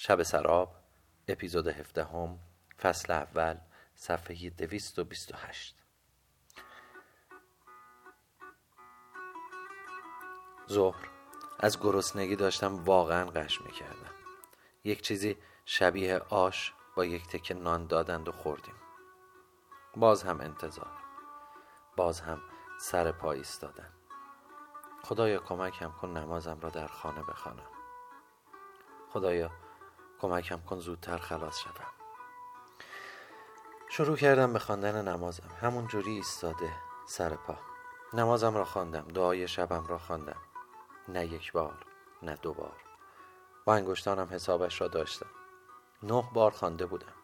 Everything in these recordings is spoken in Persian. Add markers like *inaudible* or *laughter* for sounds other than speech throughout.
شب سراب اپیزود هفدهم فصل اول صفحه دویست و بیست و هشت. ظهر از گرسنگی داشتم واقعا قش می‌کردم. یک چیزی شبیه آش با یک تکه نان دادند و خوردیم. باز هم انتظار باز هم سر پا ایستادن. خدایا کمکم کن نمازم را در خانه بخوانم. خدایا کمکم کن زودتر خلاص شدم شروع کردم به خواندن نمازم. همون جوری ایستاده سر پا. نمازم را خواندم دعای شبم را خواندم. نه یک بار نه دو بار. با انگشتانم حسابش را داشتم. نه بار خوانده بودم.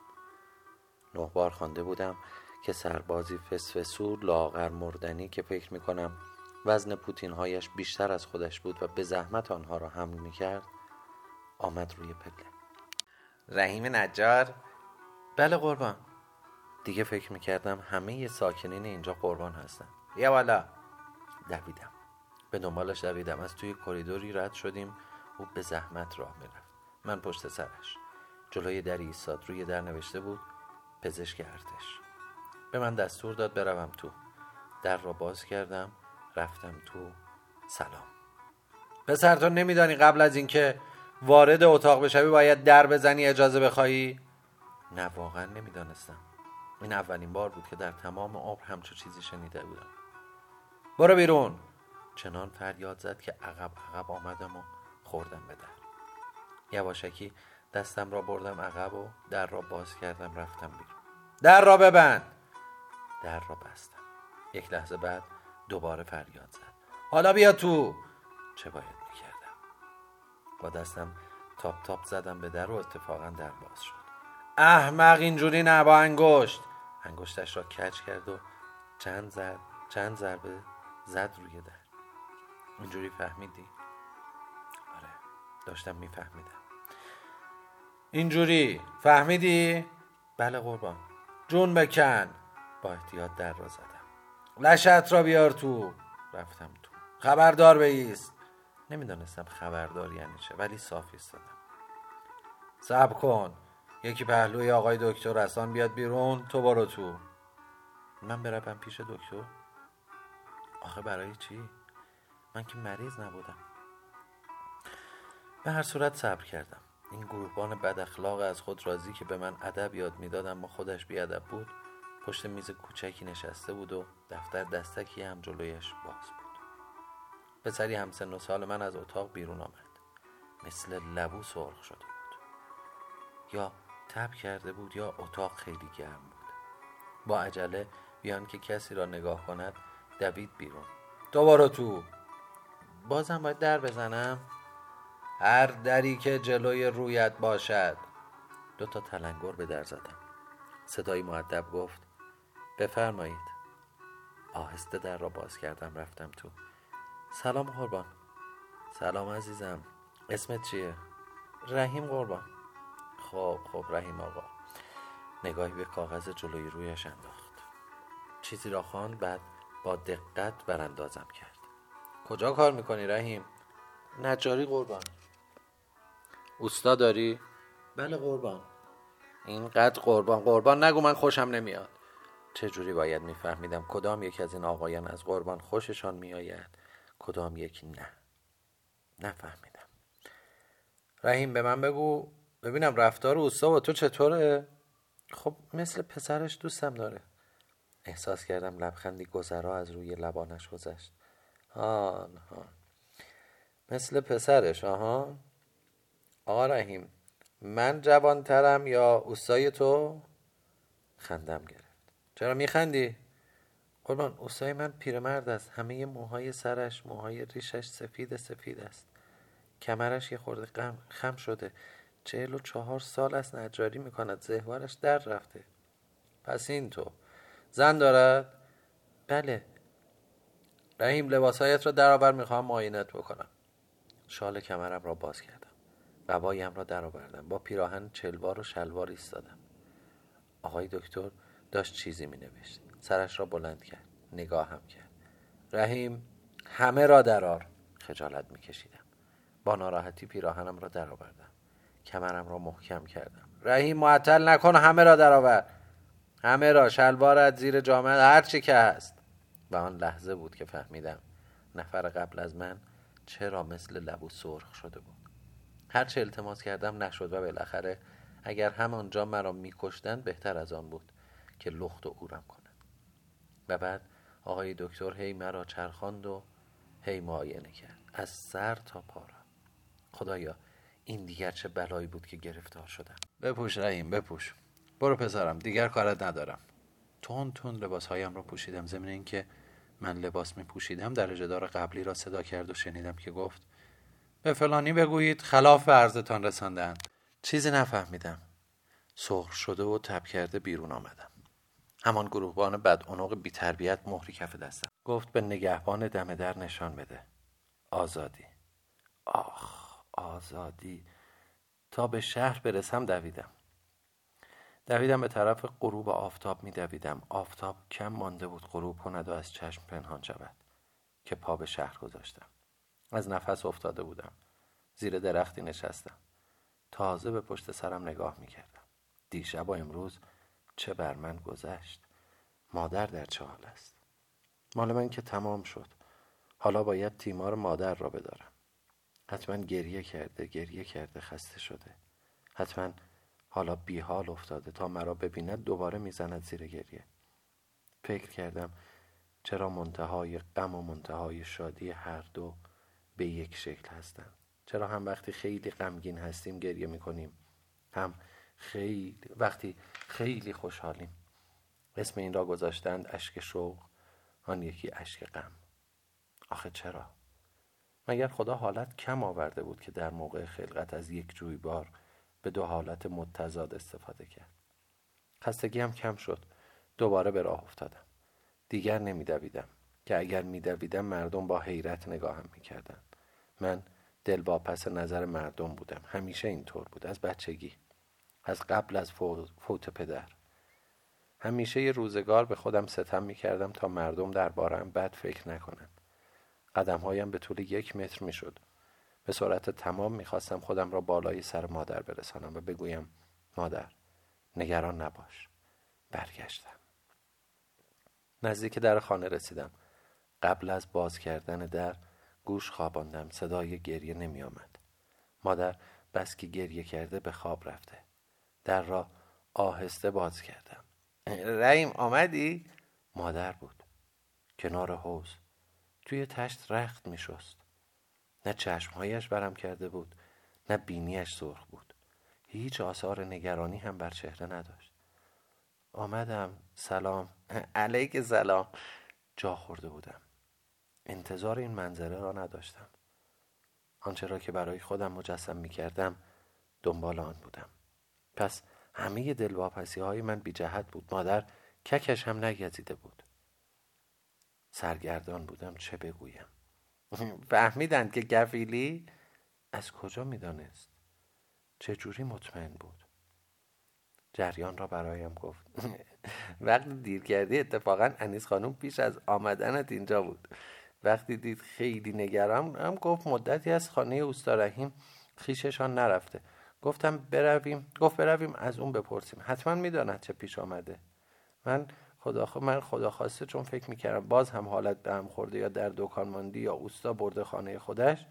نه بار خوانده بودم که سربازی فسفسور لاغر مردنی که فکر می‌کنم وزن پوتینهایش بیشتر از خودش بود و به زحمت آنها را حمل می‌کرد آمد روی پله. رحیم نجار. بله قربان. دیگه فکر می‌کردم همه ساکنین اینجا قربان هستن. یا والا. دویدم. به دنبالش دویدم. از توی کریدوری رد شدیم او به زحمت راه می‌رفت. من پشت سرش. جلوی دری ایستاد. روی در نوشته بود پزشک ارتش. به من دستور داد بروم تو. در را باز کردم. رفتم تو. سلام. پسر تو نمیدانی قبل از اینکه وارد اتاق بشوی باید در بزنی اجازه بخوایی نه واقعا نمی‌دانستم. این اولین بار بود که در تمام عمر همچو چیزی شنیده بودم. برو بیرون. چنان فریاد زد که عقب عقب آمدم و خوردم به در. یواشکی دستم را بردم عقب و در را باز کردم رفتم بیرون. در را ببند. در را بستم. یک لحظه بعد دوباره فریاد زد. حالا بیا تو. چه باید؟ با دستم تاپ تاپ زدم به در و اتفاقا در باز شد. احمق اینجوری نه با انگشت. انگشتش را کج کرد و چند ضرب چند ضربه زد روی در. اینجوری فهمیدی؟ آره داشتم میفهمیدم. اینجوری فهمیدی؟ بله قربان. جون بکن. با احتیاط در را زدم. لشت را بیار تو. رفتم تو. خبردار بیست. نمی‌دانستم خبردار یعنی چه ولی صاف ایستادم. صبر کن. یکی پهلوی آقای دکتر رسان بیاد بیرون تو برو تو. من بروم پیش دکتر؟ آخه برای چی؟ من که مریض نبودم. به هر صورت صبر کردم. این گروهبان بد اخلاق از خود راضی که به من ادب یاد می‌داد اما خودش بیادب بود پشت میز کوچکی نشسته بود و دفتر دستکی هم جلویش باز بود. پسری همسن و سال من از اتاق بیرون آمد. مثل لبو سرخ شده بود. یا تب کرده بود یا اتاق خیلی گرم بود. با عجله بیان که کسی را نگاه کند دوید بیرون. دوباره تو بازم باید در بزنم؟ هر دری که جلوی رویت باشد. دو تا تلنگر به در زدم. صدای معدب گفت بفرمایید. آهسته در را باز کردم رفتم تو. سلام قربان. سلام عزیزم. اسمت چیه؟ رحیم قربان. خب خب رحیم آقا. نگاهی به کاغذ جلوی رویش انداخت. چیزی را خواند بعد با دقت براندازم کرد. کجا کار می‌کنی رحیم؟ نجاری قربان. اوستا داری؟ بله قربان. اینقدر قربان قربان نگو من خوشم نمیاد. چه جوری باید میفهمیدم کدام یک از این آقایان از قربان خوششان میآید؟ کدام یک نه. نفهمیدم. رحیم به من بگو. ببینم رفتار اوستا با تو چطوره؟ خب مثل پسرش دوستم داره. احساس کردم لبخندی گذرا از روی لبانش گذشت. هان هان مثل پسرش آها آقا رحیم من جوانترم یا اوستای تو؟ خندم گرفت. چرا میخندی؟ قربان اوستای من پیرمرد است. همه موهای سرش موهای ریشش سفید سفید است. کمرش یه خورده خم شده. چهل و چهار سال است نجاری می‌کند. زهوارش در رفته. پس این تو. زن دارد؟ بله. رحیم لباسهایت را درآور. می‌خواهم معاینت بکنم. شال کمرم را باز کردم. قبایم را درآوردم. با پیراهن چلوار و شلوار ایستادم. آقای دکتر داشت چیزی می نوشت سرش را بلند کرد هم کرد. رحیم همه را درار خجالت می کشیدم با ناراحتی پیراهنم را درآوردم کمرم را محکم کردم. رحیم معطل نکن همه را درآور همه را شلوارت زیر جامعه هر چی که هست. و آن لحظه بود که فهمیدم نفر قبل از من چرا مثل لبو سرخ شده بود. هرچه التماس کردم نشد و بالاخره اگر همانجا مرا میکشتند بهتر از آن بود که لخت و اورم کنند و بعد آقای دکتر هی مرا چرخاند و هی معاینه کرد. از سر تا پا را. خدایا این دیگر چه بلایی بود که گرفتار شدم؟ بپوش رحیم بپوش. برو پسرم دیگر کارت ندارم. تون تون لباس هایم را پوشیدم. ضمن اینکه من لباس می پوشیدم درجه دار قبلی را صدا کرد و شنیدم که گفت به فلانی بگویید خلاف عرضتان رساندن چیزی نفهمیدم. سرخ شده و تب کرده بیرون آمدم. همان گروهبان بد اونوق بی تربیت مهری کف دستم. گفت به نگهبان دم در نشان بده. آزادی. آخ آزادی. تا به شهر برسم دویدم. دویدم به طرف غروب آفتاب می دویدم. آفتاب کم مانده بود غروب کند و از چشم پنهان شود که پا به شهر گذاشتم. از نفس افتاده بودم. زیر درختی نشستم. تازه به پشت سرم نگاه می کردم. دیشب و امروز چه بر من گذشت. مادر در چه حال است؟ مال من که تمام شد. حالا باید تیمار مادر را بدارم. حتما گریه کرده گریه کرده خسته شده. حتما حالا بیحال افتاده تا مرا ببیند دوباره می‌زند زیر گریه. فکر کردم چرا منتهای غم و منتهای شادی هر دو به یک شکل هستند. چرا هم وقتی خیلی غمگین هستیم گریه می‌کنیم هم خیلی وقتی خیلی خوشحالیم. اسم این را گذاشتند اشک شوق آن یکی اشک غم. آخه چرا؟ مگر خدا حالت کم آورده بود که در موقع خلقت از یک جویبار به دو حالت متضاد استفاده کرد؟ خستگی هم کم شد. دوباره به راه افتادم. دیگر نمیدویدم که اگر میدویدم مردم با حیرت نگاهم می‌کردند. من دل با پس نظر مردم بودم. همیشه اینطور بود. از بچگی. از قبل از فوت پدر. همیشه یه روزگار به خودم ستم می کردم تا مردم دربارم بد فکر نکنند قدم هایم به طول یک متر می شد به سرعت تمام می خواستم خودم را بالای سر مادر برسانم و بگویم مادر نگران نباش. برگشتم. نزدیک در خانه رسیدم. قبل از باز کردن در گوش خواباندم. صدای گریه نمی آمد. مادر بس که گریه کرده به خواب رفته. در را آهسته باز کردم. رحیم آمدی؟ مادر بود. کنار حوز توی تشت رخت می شست نه چشمهایش برم کرده بود نه بینیش سرخ بود. هیچ آثار نگرانی هم بر چهره نداشت. آمدم. سلام. علیک سلام. جا خورده بودم. انتظار این منظره را نداشتم. آنچه را که برای خودم مجسم می کردم دنبال آن بودم. پس همه دلواپسی های من بی جهت بود. مادر ککش هم نگزیده بود. سرگردان بودم چه بگویم؟ *laughs* فهمیدند که گفیلی از کجا می‌دانست؟ چه جوری مطمئن بود؟ جریان را برایم گفت. *laughs* وقتی دیر کردی اتفاقا انیس خانم پیش از آمدنت اینجا بود. وقتی دید خیلی نگران هم گفت مدتی از خانه اوستا رحیم خیششان نرفته. گفتم برویم گفت برویم از اون بپرسیم. حتما می‌داند چه پیش آمده. من خدا من خدا خواسته چون فکر می‌کردم باز هم حالت به هم خورده یا در دکان ماندی یا اوستا برده خانه خودش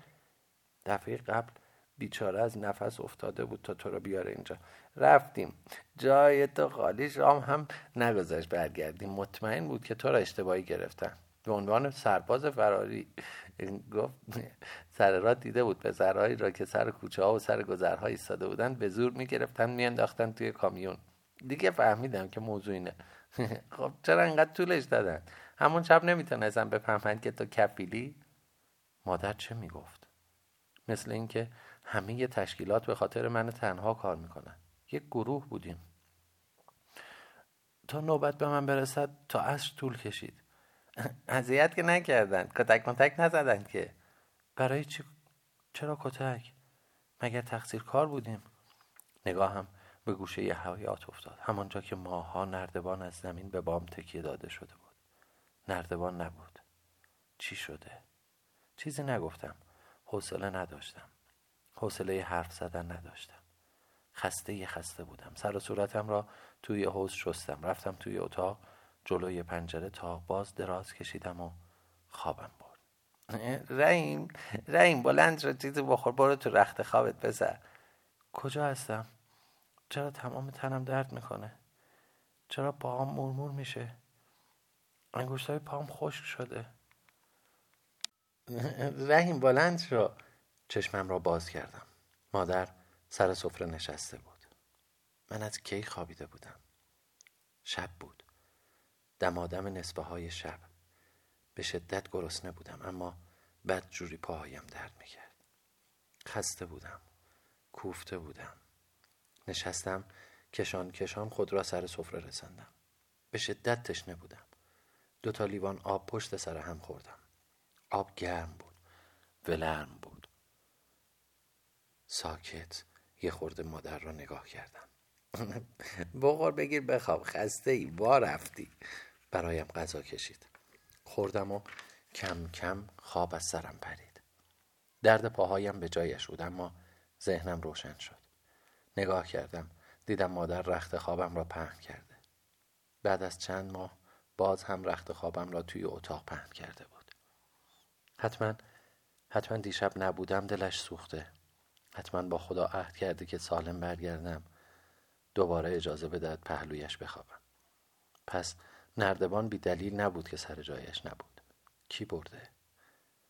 دفعه قبل بیچاره از نفس افتاده بود تا تو رو بیاره اینجا. رفتیم. جای تو خالی شام هم نگذاشت برگردیم. مطمئن بود که تو را اشتباهی گرفتن. به عنوان سرباز فراری. گفت سر را دیده بود. پسرهایی را که سر کوچه ها و سر گذرها ایستاده بودن به زور می‌گرفتن میانداختن توی کامیون. دیگه فهمیدم که موضوع اینه. *laughs* خب چرا انقدر طولش دادن؟ همون شب نمی‌تونستم بفهمند که تو کفیلی؟ مادر چه می‌گفت؟ مثل اینکه همه تشکیلات به خاطر من تنها کار می‌کنن. یک گروه بودیم. تا نوبت به من برسد تا عصر طول کشید. *laughs* اذیت که نکردن. کتک متک نزدن که. برای چی چرا کتک؟ مگر تقصیر کار بودیم؟ نگاهم به گوشه ی حیات افتاد. همانجا که ماها نردبان از زمین به بام تکیه داده شده بود. نردبان نبود. چی شده؟ چیزی نگفتم. حوصله نداشتم. حوصله حرف زدن نداشتم. خسته خسته بودم. سر و صورتم را توی حوز شستم. رفتم توی اتاق جلوی پنجره تا باز دراز کشیدم و خوابم رحیم رحیم بلند رو چیزی بخور برو تو رخت خوابت بزر کجا هستم؟ چرا تمام تنم درد می‌کنه؟ چرا پاهم مرمور میشه؟ انگوشتای پام خشک شده. رحیم بلند شو. چشمم را باز کردم. مادر سر سفره نشسته بود. من از کی خوابیده بودم؟ شب بود. دمادم نصفه های شب. به شدت گرسنه بودم اما بد جوری پاهایم درد می‌کرد. خسته بودم کوفته بودم. نشستم کشان کشان خود را سر سفره رساندم. به شدت تشنه بودم. دو تا لیوان آب پشت سر هم خوردم. آب گرم بود ولرم بود. ساکت یه خورده مادر را نگاه کردم. *laughs* بخور بگیر بخواب خسته ای وا رفتی. برایم غذا کشید. خوردم و کم کم خواب از سرم پرید. درد پاهایم به جایش بود اما ذهنم روشن شد. نگاه کردم دیدم مادر رخت خوابم را پهن کرده. بعد از چند ماه باز هم رخت خوابم را توی اتاق پهن کرده بود. حتما حتما دیشب نبودم دلش سوخته. حتما با خدا عهد کرده که سالم برگردم. دوباره اجازه بدهد پهلویش بخوابم. پس نردبان بی دلیل نبود که سر جایش نبود. کی برده؟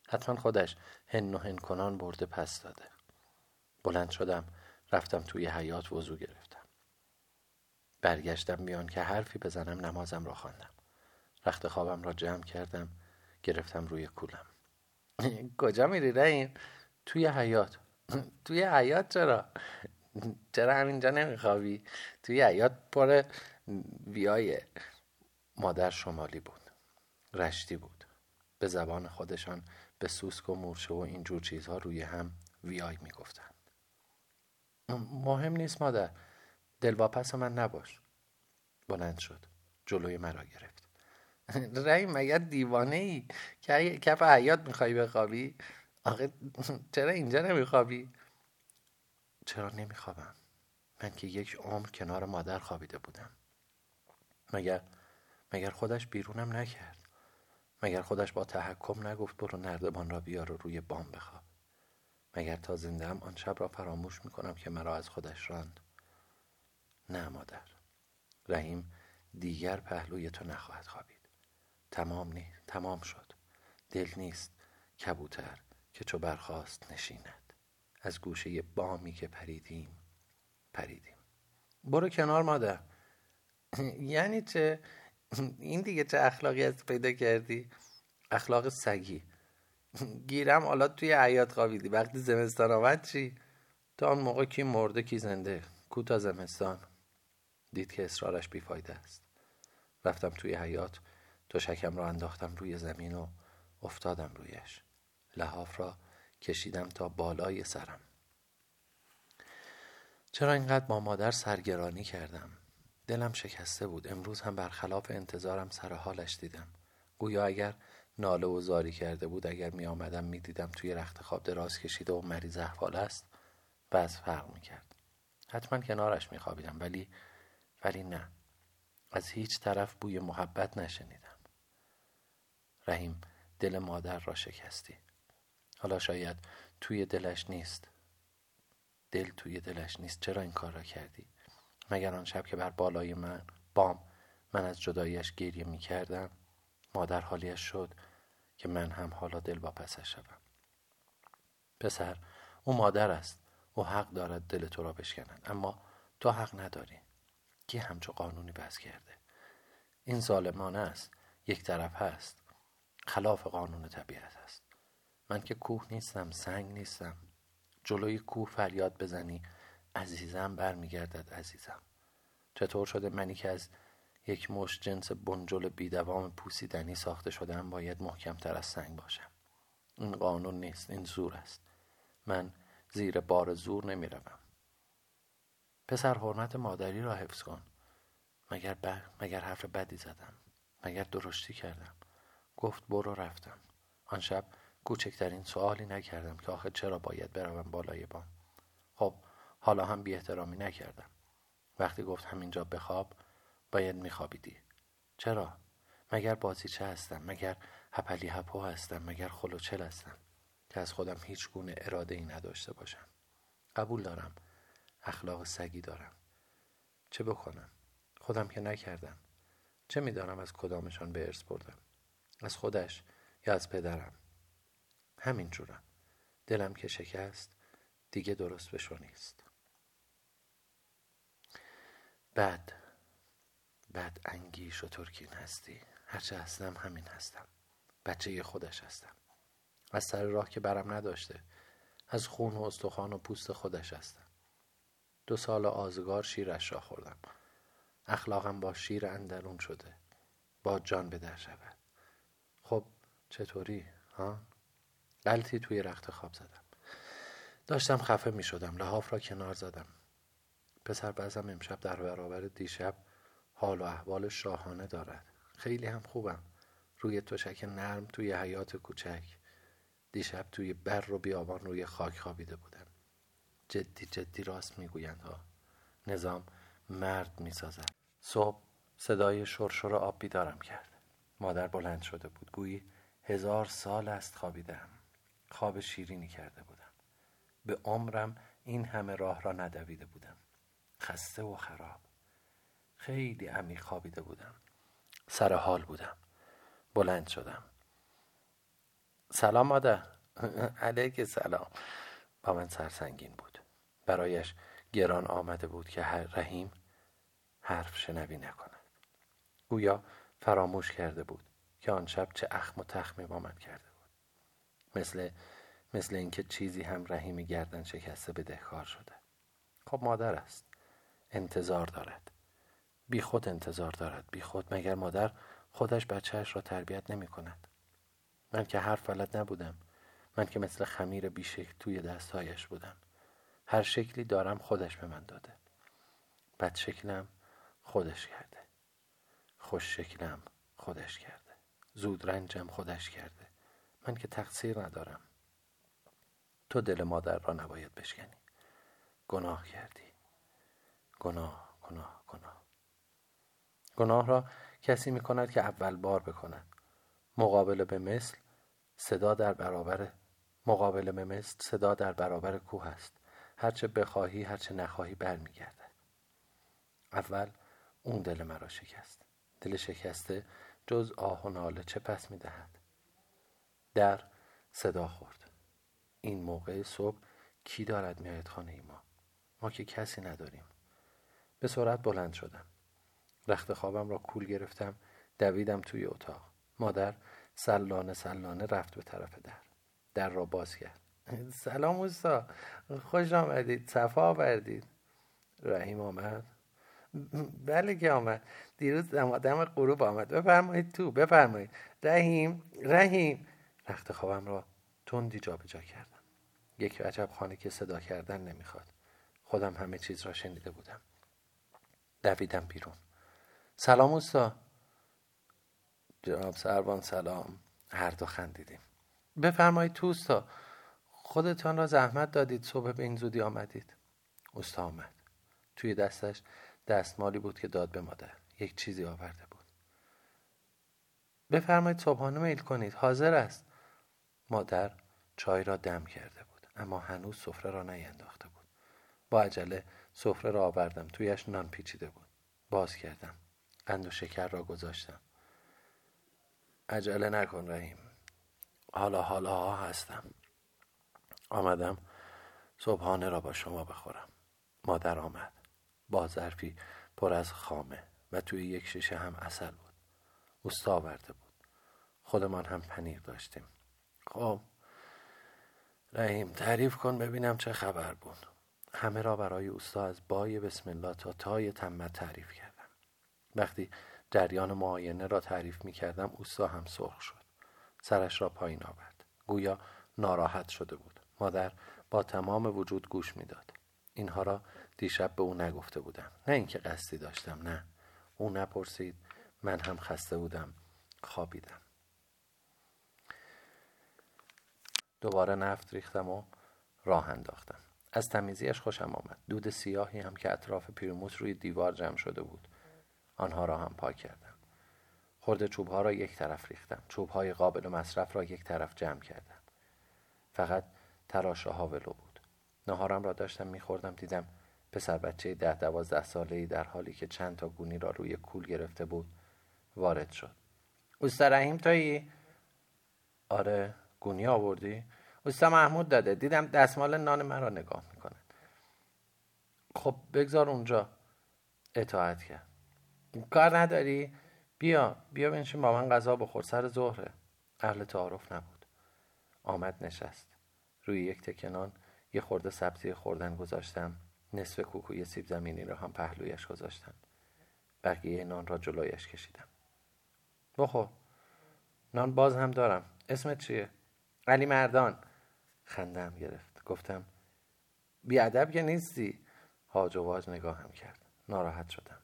حتما خودش هن و هن کنان برده پس داده. بلند شدم رفتم توی حیات وضو گرفتم. برگشتم میان که حرفی بزنم نمازم را خواندم. رخت خوابم را جمع کردم گرفتم روی کولم. *laughs* کجا میری رحیم توی حیات *laughs* توی حیات چرا؟ *laughs* چرا همینجا نمیخوابی؟ توی حیات پر ویای مادر شمالی بود. رشتی بود. به زبان خودشان به سوسک و مورچه و اینجور چیزها روی هم ویای می‌گفتند. مهم نیست مادر. دلواپس من نباش. بلند شد. جلوی مرا گرفت. *laughs* رای مگر دیوانه ای که کف حیات می‌خوای بخوابی؟ آخه چرا اینجا نمیخوابی؟ چرا نمیخوابم؟ من که یک عمر کنار مادر خوابیده بودم. مگر مگر خودش بیرونم نکرد؟ مگر خودش با تحکم نگفت برو نردبان را بیار و روی بام بخواب؟ مگر تا زنده آن شب را فراموش می‌کنم که مرا از خودش راند؟ نه مادر رحیم دیگر پهلوی تو نخواهد خوابید. تمام نی تمام شد. دل نیست کبوتر که چو برخواست نشیند. از گوشه بامی که پریدیم پریدیم. برو کنار مادر. *laughs* یعنی چه؟ این دیگه چه اخلاقی از پیدا کردی؟ اخلاق سگی. گیرم حالا توی حیات خوابیدی. وقتی زمستان آمد چی؟ تا اون موقع کی مرده کی زنده. کوتا زمستان. دید که اصرارش بیفایده است. رفتم توی حیات شکم را انداختم روی زمین و افتادم رویش. لحاف را کشیدم تا بالای سرم. چرا اینقدر با مادر سرگرانی کردم؟ دلم شکسته بود. امروز هم برخلاف انتظارم سر حالش دیدم. گویا اگر ناله و زاری کرده بود اگر می آمدم می دیدم توی رخت خواب دراز کشیده و مریض احوال است بعض فرق می کرد. حتما کنارش می خوابیدم ولی ولی نه. از هیچ طرف بوی محبت نشنیدم. رحیم دل مادر را شکستی. حالا شاید توی دلش نیست. دل توی دلش نیست. چرا این کار را کردی؟ مگر آن شب که بر بالای من بام من از جدایش گریه می کردم مادر حالیش شد که من هم حالا دل با پسش شدم پسر او مادر است او حق دارد دل تو را بشکند اما تو حق نداری کی همچو قانونی بس کرده این ظالمانه است یک طرف هست خلاف قانون طبیعت است. من که کوه نیستم سنگ نیستم. جلوی کوه فریاد بزنی عزیزم برمیگردد عزیزم. چطور شده منی که از یک مش جنس بنجل بیدوام پوسیدنی ساخته شدم باید محکمتر از سنگ باشم. این قانون نیست این زور است. من زیر بار زور نمی روم. پسر حرمت مادری را حفظ کن. مگر, ب... مگر حرف بدی زدم؟ مگر درشتی کردم؟ گفت برو رفتم. آن شب کوچکترین سوالی نکردم که آخه چرا باید بروم بالای بام؟ خب حالا هم بی احترامی نکردم. وقتی گفت همینجا بخواب باید میخوابیدی. چرا؟ مگر بازیچه هستم مگر هپلی هپو هستم مگر خلوچل هستم که از خودم هیچ گونه اراده ای نداشته باشم. قبول دارم. اخلاق سگی دارم. چه بکنم؟ خودم که نکردم. چه می‌دانم از کدامشان به ارث بردم؟ از خودش یا از پدرم؟ همین جورم. دلم که شکست دیگه درست بشو نیست. بد بد انگیش و ترکین هستی. هرچه هستم همین هستم. بچه خودش هستم. از سر راه که برم نداشته. از خون و استخوان و پوست خودش هستم. دو سال آزگار شیرش را خوردم. اخلاقم با شیر اندرون شده. با جان به در شود. خب چطوری؟ ها؟ غلطی توی رخت خواب زدم. داشتم خفه می شدم لحاف را کنار زدم. پسر بعضم امشب در برابر دیشب حال و احوال شاهانه دارد. خیلی هم خوبم. روی تشک نرم توی حیات کوچک. دیشب توی بر و بیابان روی خاک خوابیده بودم. جدی جدی راست می‌گویند ها. نظام مرد می‌سازد. صبح صدای شرشر آب بیدارم کرد. مادر بلند شده بود. گویی هزار سال است خوابیدم. خواب شیرینی کرده بودم. به عمرم این همه راه را ندویده بودم. خسته و خراب. خیلی عمیق خوابیده بودم. سر حال بودم. بلند شدم. سلام مادر. *laughs* علیک سلام. با من سرسنگین بود. برایش گران آمده بود که هر رحیم حرف شنوی نکند. گویا فراموش کرده بود که آن شب چه اخم و تخمی با من کرده بود. مثل مثل اینکه چیزی هم رحیم گردن شکسته به دهکار شده. خب مادر است. انتظار دارد. بی خود انتظار دارد بی خود مگر مادر خودش بچهش را تربیت نمی کند من که حرف بلد نبودم. من که مثل خمیر بیشکل توی دستهایش بودم. هر شکلی دارم خودش به من داده. بد شکلم خودش کرده. خوش شکلم خودش کرده. زود رنجم خودش کرده. من که تقصیر ندارم. تو دل مادر را نباید بشکنی. گناه کردی. گناه گناه گناه. گناه را کسی می کند که اول بار بکند. مقابل به مثل صدا در برابر مقابل به مثل صدا در برابر کوه است. هرچه بخواهی هرچه نخواهی برمیگردد. اول اون دل مرا شکست. دل شکسته جز آه و ناله چه پس می دهد در صدا خورد. این موقع صبح کی دارد میاید خانه ما؟ ما که کسی نداریم. به سرعت بلند شدم. رخت خوابم را کول گرفتم دویدم توی اتاق. مادر سلانه سلانه رفت به طرف در. در را باز کرد سلام اوستا خوش آمدید. صفا آوردید. رحیم آمد. بله که آمد. دیروز دم غروب آمد. بفرمایید تو بفرمایید. رحیم رحیم. رخت خوابم را تندی جابجا کردم. یک عجب خانه که صدا کردن نمی‌خواد. خودم همه چیز را شنیده بودم. دویدم بیرون. سلام اوستا جناب سروان سلام. هر دو خندیدیم. بفرمایید تو اوستا خودتان را زحمت دادید صبح به این زودی آمدید. اوستا آمد. توی دستش دستمالی بود که داد به مادر. یک چیزی آورده بود. بفرمایید صبحانه میل کنید. حاضر است. مادر چای را دم کرده بود اما هنوز سفره را نینداخته بود. با عجله سفره را آوردم. تویش نان پیچیده بود. باز کردم. قند و شکر را گذاشتم. عجله نکن رحیم. حالا حالا ها هستم. آمدم صبحانه را با شما بخورم. مادر آمد. با ظرفی پر از خامه و توی یک شیشه هم اصل بود. اوستا آورده بود. خودمان هم پنیر داشتیم. خب رحیم تعریف کن ببینم چه خبر بود. همه را برای اوستا از بای بسم الله تا تای تمت تعریف کردم. وقتی جریان معاینه را تعریف می کردم اوستا هم سرخ شد. سرش را پایین آورد. گویا ناراحت شده بود. مادر با تمام وجود گوش می‌داد. اینها را دیشب به او نگفته بودم. نه اینکه قصدی داشتم نه. او نپرسید. من هم خسته بودم. خوابیدم. دوباره نفت ریختم و راه انداختم. از تمیزیش خوشم آمد. دود سیاهی هم که اطراف پیرموت روی دیوار جمع شده بود. آنها را هم پاک کردم. خورده چوبها را یک طرف ریختم. چوبهای قابل مصرف را یک طرف جمع کردم. فقط تراشه ها ولو بود. نهارم را داشتم میخوردم دیدم پسر بچه ده دوازده ساله ای در حالی که چند تا گونی را روی کول گرفته بود وارد شد. اوستا رحیم تویی؟ آره گونی آوردی؟ اوستا محمود داده. دیدم دستمال نان من را نگاه می‌کنه. خب بگذار اونجا اطاعت کرد. کار نداری؟ بیا بیا بنشین با من غذا بخور. سر ظهره. اهل تعارف نبود. آمد نشست. روی یک تکنان یه خورده سبزی خوردن گذاشتم. نصف کوکوی سیب زمینی را هم پهلویش گذاشتم بقیه نان را جلویش کشیدم. بخور. نان باز هم دارم. اسمت چیه؟ علی مردان. خندم گرفت. گفتم بیادب که نیستی. هاج و واج نگاهم کرد. ناراحت شدم.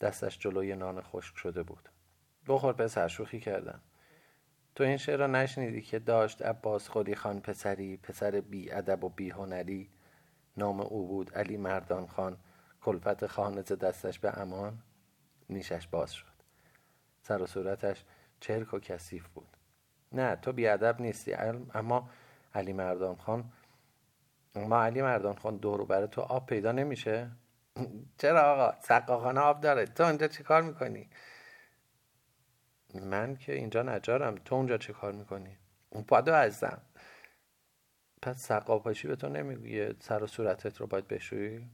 دستش جلوی نان خشک شده بود. بخور پسر شوخی کردم. تو این شعر را نشنیدی که داشت عباس خودی خان پسری پسر بی ادب و بی هنری نام او بود علی مردان خان. کلفت خانز دستش به امان. نیشش باز شد. سر و صورتش چرک و کثیف بود. نه تو بیادب نیستی. اما علی مردان خان ما علی مردان خان دورو برای تو آب پیدا نمیشه. *laughs* چرا آقا؟ سقاخانه آب داره. تو اونجا چی کار می‌کنی؟ من که اینجا نجارم. تو اونجا چی کار می‌کنی؟ اون پادو هستم پس سقاپاشی به تو نمی‌گویه. سر و صورتت رو باید بشویی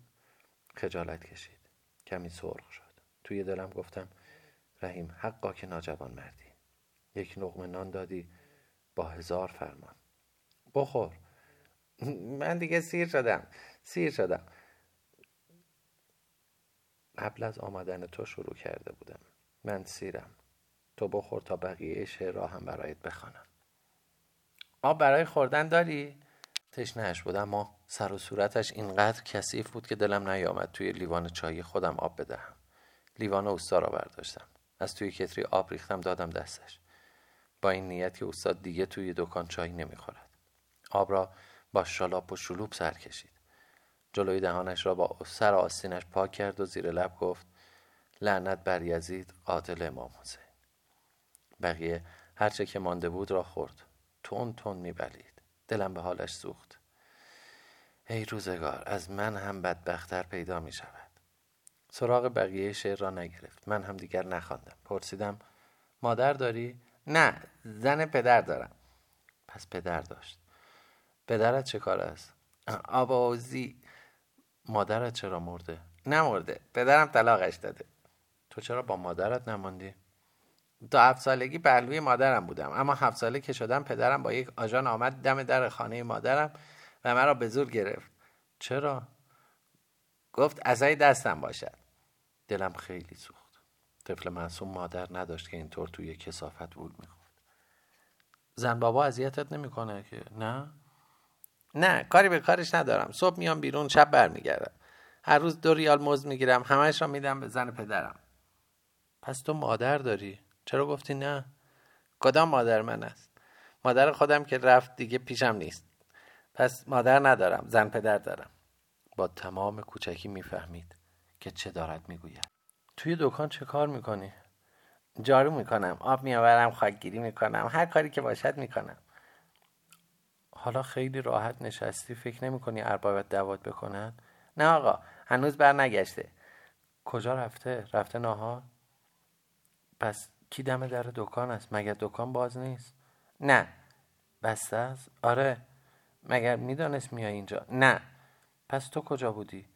خجالت کشید. کمی سرخ شد. توی دلم گفتم رحیم حقا که ناجوان مردی. یک نقمه نان دادی با هزار فرمان. بخور. من دیگه سیر شدم سیر شدم. قبل از آمدن تو شروع کرده بودم. من سیرم. تو بخور تا بقیه شعر را هم برایت بخوانم. آب برای خوردن داری؟ تشنهش بود اما سر و صورتش اینقدر کثیف بود که دلم نیامد توی لیوان چایی خودم آب بدهم. لیوان اوستا را برداشتم. از توی کتری آب ریختم دادم دستش. با این نیت که استاد دیگه توی دکان چای نمی‌خورد. آب را با شالاپ و شلوب سر کشید. جلوی دهانش را با سر آستینش پاک کرد و زیر لب گفت لعنت بر یزید قاتل امام حسین. بقیه هرچه که مانده بود را خورد. تون تون میبلید. دلم به حالش سوخت. ای روزگار از من هم بدبختتر پیدا می شود سراغ بقیه شعر را نگرفت. من هم دیگر نخواندم. پرسیدم مادر داری؟ نه زن پدر دارم. پس پدر داشت. پدرت چه کار است؟ آبازی. مادرت چرا مرده؟ نمرده. پدرم طلاقش داده. تو چرا با مادرت نماندی؟ تا هفت سالگی پهلوی مادرم بودم. اما هفت ساله که شدم پدرم با یک آژان آمد دم در خانه مادرم و مرا به زور گرفت. چرا؟ گفت ازای دستم باشد. دلم خیلی سوخت. طفل معصوم مادر نداشت که اینطور توی کسافت بود می‌خورد. زن بابا اذیتت نمی‌کنه که؟ نه؟ نه کاری به کارش ندارم. صبح میام بیرون شب برمیگردم. هر روز دو ریال مزد می‌گیرم همش را میدم به زن پدرم. پس تو مادر داری؟ چرا گفتی نه؟ کدام مادر من است؟ مادر خودم که رفت دیگه پیشم نیست. پس مادر ندارم زن پدر دارم. با تمام کوچکی می‌فهمید که چه دارد می‌گوید. توی دکان چه کار می‌کنی؟ جارو می‌کنم آب میآورم خاکگیری می‌کنم هر کاری که باشد می‌کنم. حالا خیلی راحت نشستی فکر نمی کنی اربابت دوات بکنن؟ نه آقا هنوز بر نگشته کجا رفته؟ رفته ناهار؟ پس کی دم در دکان است؟ مگر دکان باز نیست؟ نه. بسته است؟ آره. مگر می‌دانست میای اینجا؟ نه. پس تو کجا بودی؟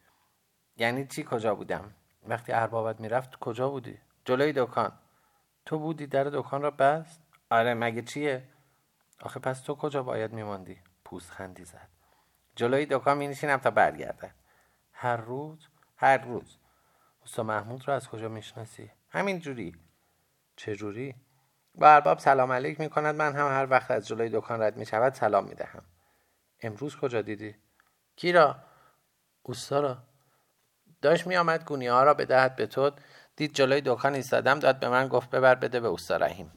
یعنی چی کجا بودم؟ وقتی اربابت می‌رفت کجا بودی؟ جلوی دکان. تو بودی در دکان را بست؟ آره مگه چیه؟ آخه پس تو کجا باید میماندی؟ پوست خندی زد. جلوی دکان می نشینم تا برگردن هر روز هر روز. استا محمود رو از کجا می‌شناسی؟ همین جوری. چه جوری؟ با ارباب سلام علیک می کند من هم هر وقت از جلوی دکان رد می شود سلام می دهم امروز کجا دیدی؟ کی را؟ اوستا را. داشت می آمد گونی ها را بدهد به تو دید جلوی دکان ایستادم داد به من گفت ببر بده به اوستا رحیم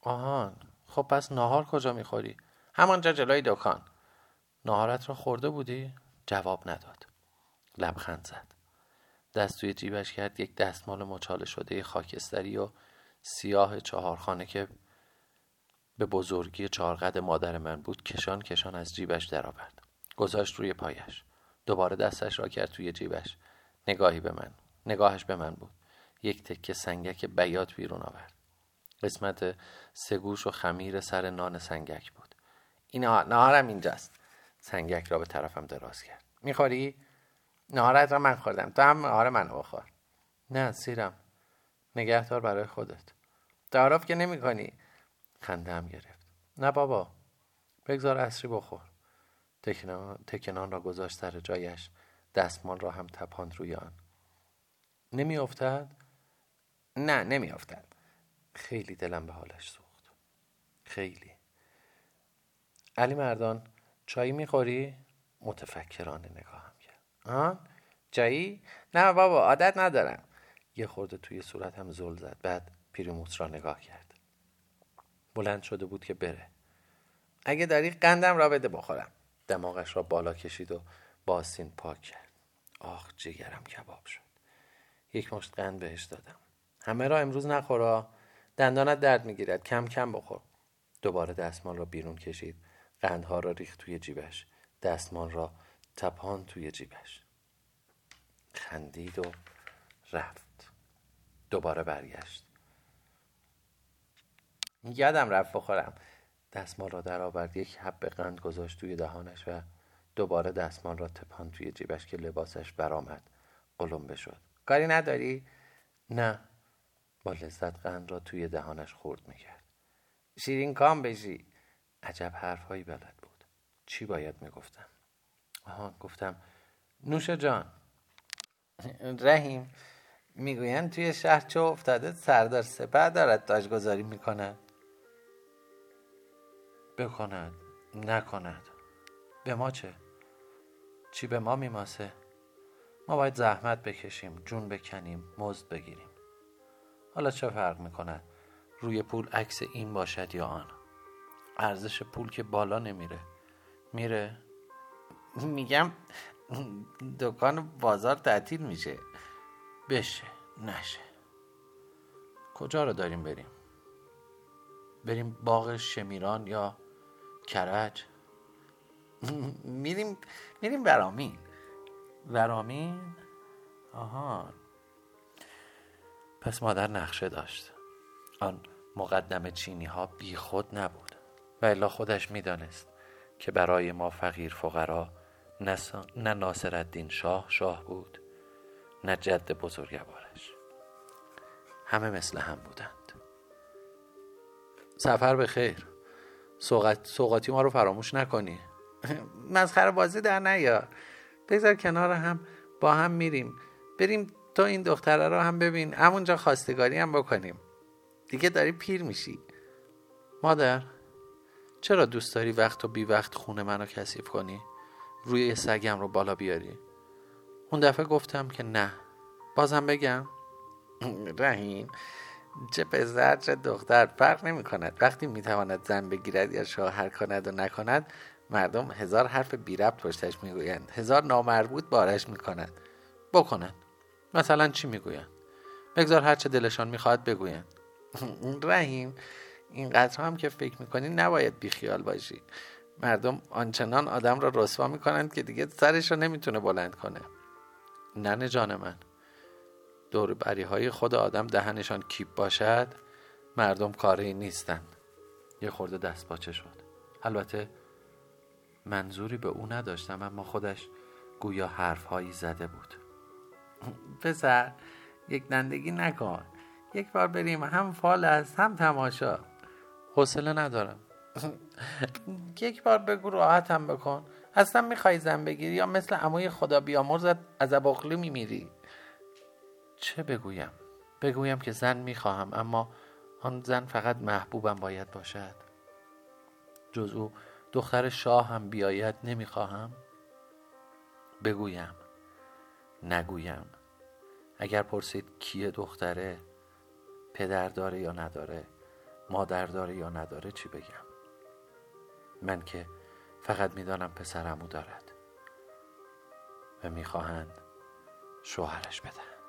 آهان خب پس ناهار کجا می‌خوری؟ همانجا جلوی دکان. نهارت را خورده بودی؟ جواب نداد. لبخند زد. دست توی جیبش کرد یک دستمال مچاله شده خاکستری و سیاه چهارخانه که به بزرگی چهارقد مادر من بود کشان کشان از جیبش درآورد. گذاشت روی پایش. دوباره دستش را کرد توی جیبش. نگاهی به من. نگاهش به من بود. یک تکه سنگک بیات بیرون آورد. قسمت سگوش و خمیر سر نان سنگک بود. این نهارم اینجاست. سنگک را به طرفم دراز کرد. می‌خوری؟ نهارت را من خوردم. تو هم نهار منو بخور. نه سیرم. نگهدار برای خودت. تعارف که نمی کنی خنده هم گرفت. نه بابا. بگذار اصری بخور. تکنان را گذاشت سر جایش. دستمان را هم تپاند روی آن. نمی؟ نه نمی افتد خیلی دلم به حالش سوخت. خیلی. علی مردان چایی می‌خوری؟ متفکرانه نگاهم کرد. آن؟ چایی؟ نه بابا عادت ندارم. یه خورده توی صورتم زل زد. بعد پیرموس را نگاه کرد. بلند شده بود که بره. اگه داری قندم را بده بخورم. دماغش را بالا کشید و باسین پاک کرد. آخ جگرم کباب شد. یک مشت قند بهش دادم. همه را امروز نخورا دندانت درد می‌گیرد. کم کم بخور. دوباره دستمال را بیرون کشید. قندها را ریخت توی جیبش. دستمال را تپان توی جیبش. خندید و رفت. دوباره برگشت. یادم رفت بخورم. دستمال را در آورد یک حب قند گذاشت توی دهانش و دوباره دستمال را تپان توی جیبش که لباسش برآمد. قلمبه شد کاری نداری؟ نه. با لذت قند را توی دهانش خورد می‌کرد. شیرین کام بشی. عجب حرفهایی بلد بود. چی باید می‌گفتم؟ آها گفتم نوش جان. رحیم می‌گویند توی شهر چه افتاده؟ سردار سپه دارد تاجگذاری می‌کند. بکند. نکند. به ما چه؟ چی به ما میماسه؟ ما باید زحمت بکشیم جون بکنیم مزد بگیریم. حالا چه فرق می‌کند روی پول عکس این باشد یا آن؟ ارزش پول که بالا نمیره. میره؟ میگم دکان بازار تعطیل میشه. بشه نشه. کجا رو داریم بریم؟ بریم باغ شمیران یا کرج؟ میریم میریم برامین برامین آها. پس مادر نقشه داشت. آن مقدم چینی ها بی خود نبود. و الا خودش می‌دانست که برای ما فقیر فقرا نه ناصر الدین شاه شاه بود نه جد بزرگوارش. همه مثل هم بودند. سفر به خیر. سوقات، سوقاتی ما رو فراموش نکنی. *laughs* مسخره بازی در نیار. بگذار کنار هم با هم میریم. بریم تو این دختره رو هم ببین. همونجا خواستگاری هم بکنیم. دیگه داری پیر میشی. مادر چرا دوست داری وقت و بی وقت خونه منو کثیف کنی؟ روی سگم رو بالا بیاری. اون دفعه گفتم که نه. بازم بگم. *laughs* رحیم چه پسر چه دختر فرق نمی کند وقتی می تواند زن بگیرد یا شوهر کند و نکند مردم هزار حرف بی ربط پشتش می‌گویند. هزار نامربوط بارش می کند بکنند مثلا چی می‌گویند؟ بگذار هرچه دلشان می‌خواهد بگویند. *laughs* رحیم اینقدر هم که فکر می‌کنی نباید بیخیال باشی. مردم آنچنان آدم را رسوا می‌کنند که دیگه سرش را نمی‌تونه بلند کنه. ننه جان من دور بری های خود آدم دهنشان کیپ باشد مردم کاری نیستند یه خورده دست باچه شد. البته منظوری به او نداشتم اما خودش گویا حرفهایی زده بود. پسر یک دندگی نکن. یک بار بریم هم فال است هم تماشا. حوصله ندارم. *laughs* یک بار بگو راحتم بکن. اصلا می‌خوای زن بگیری یا مثل عموی خدا بیامرزت از اباقلی میمیری؟ چه بگویم؟ بگویم که زن می‌خواهم اما آن زن فقط محبوبم باید باشد. جز او دختر شاه هم بیاید نمی‌خواهم؟ بگویم. نگویم. اگر پرسید کیه دختره پدر داره یا نداره مادر داره یا نداره چی بگم؟ من که فقط می‌دانم پسرمو دارد و می‌خواهند شوهرش بدن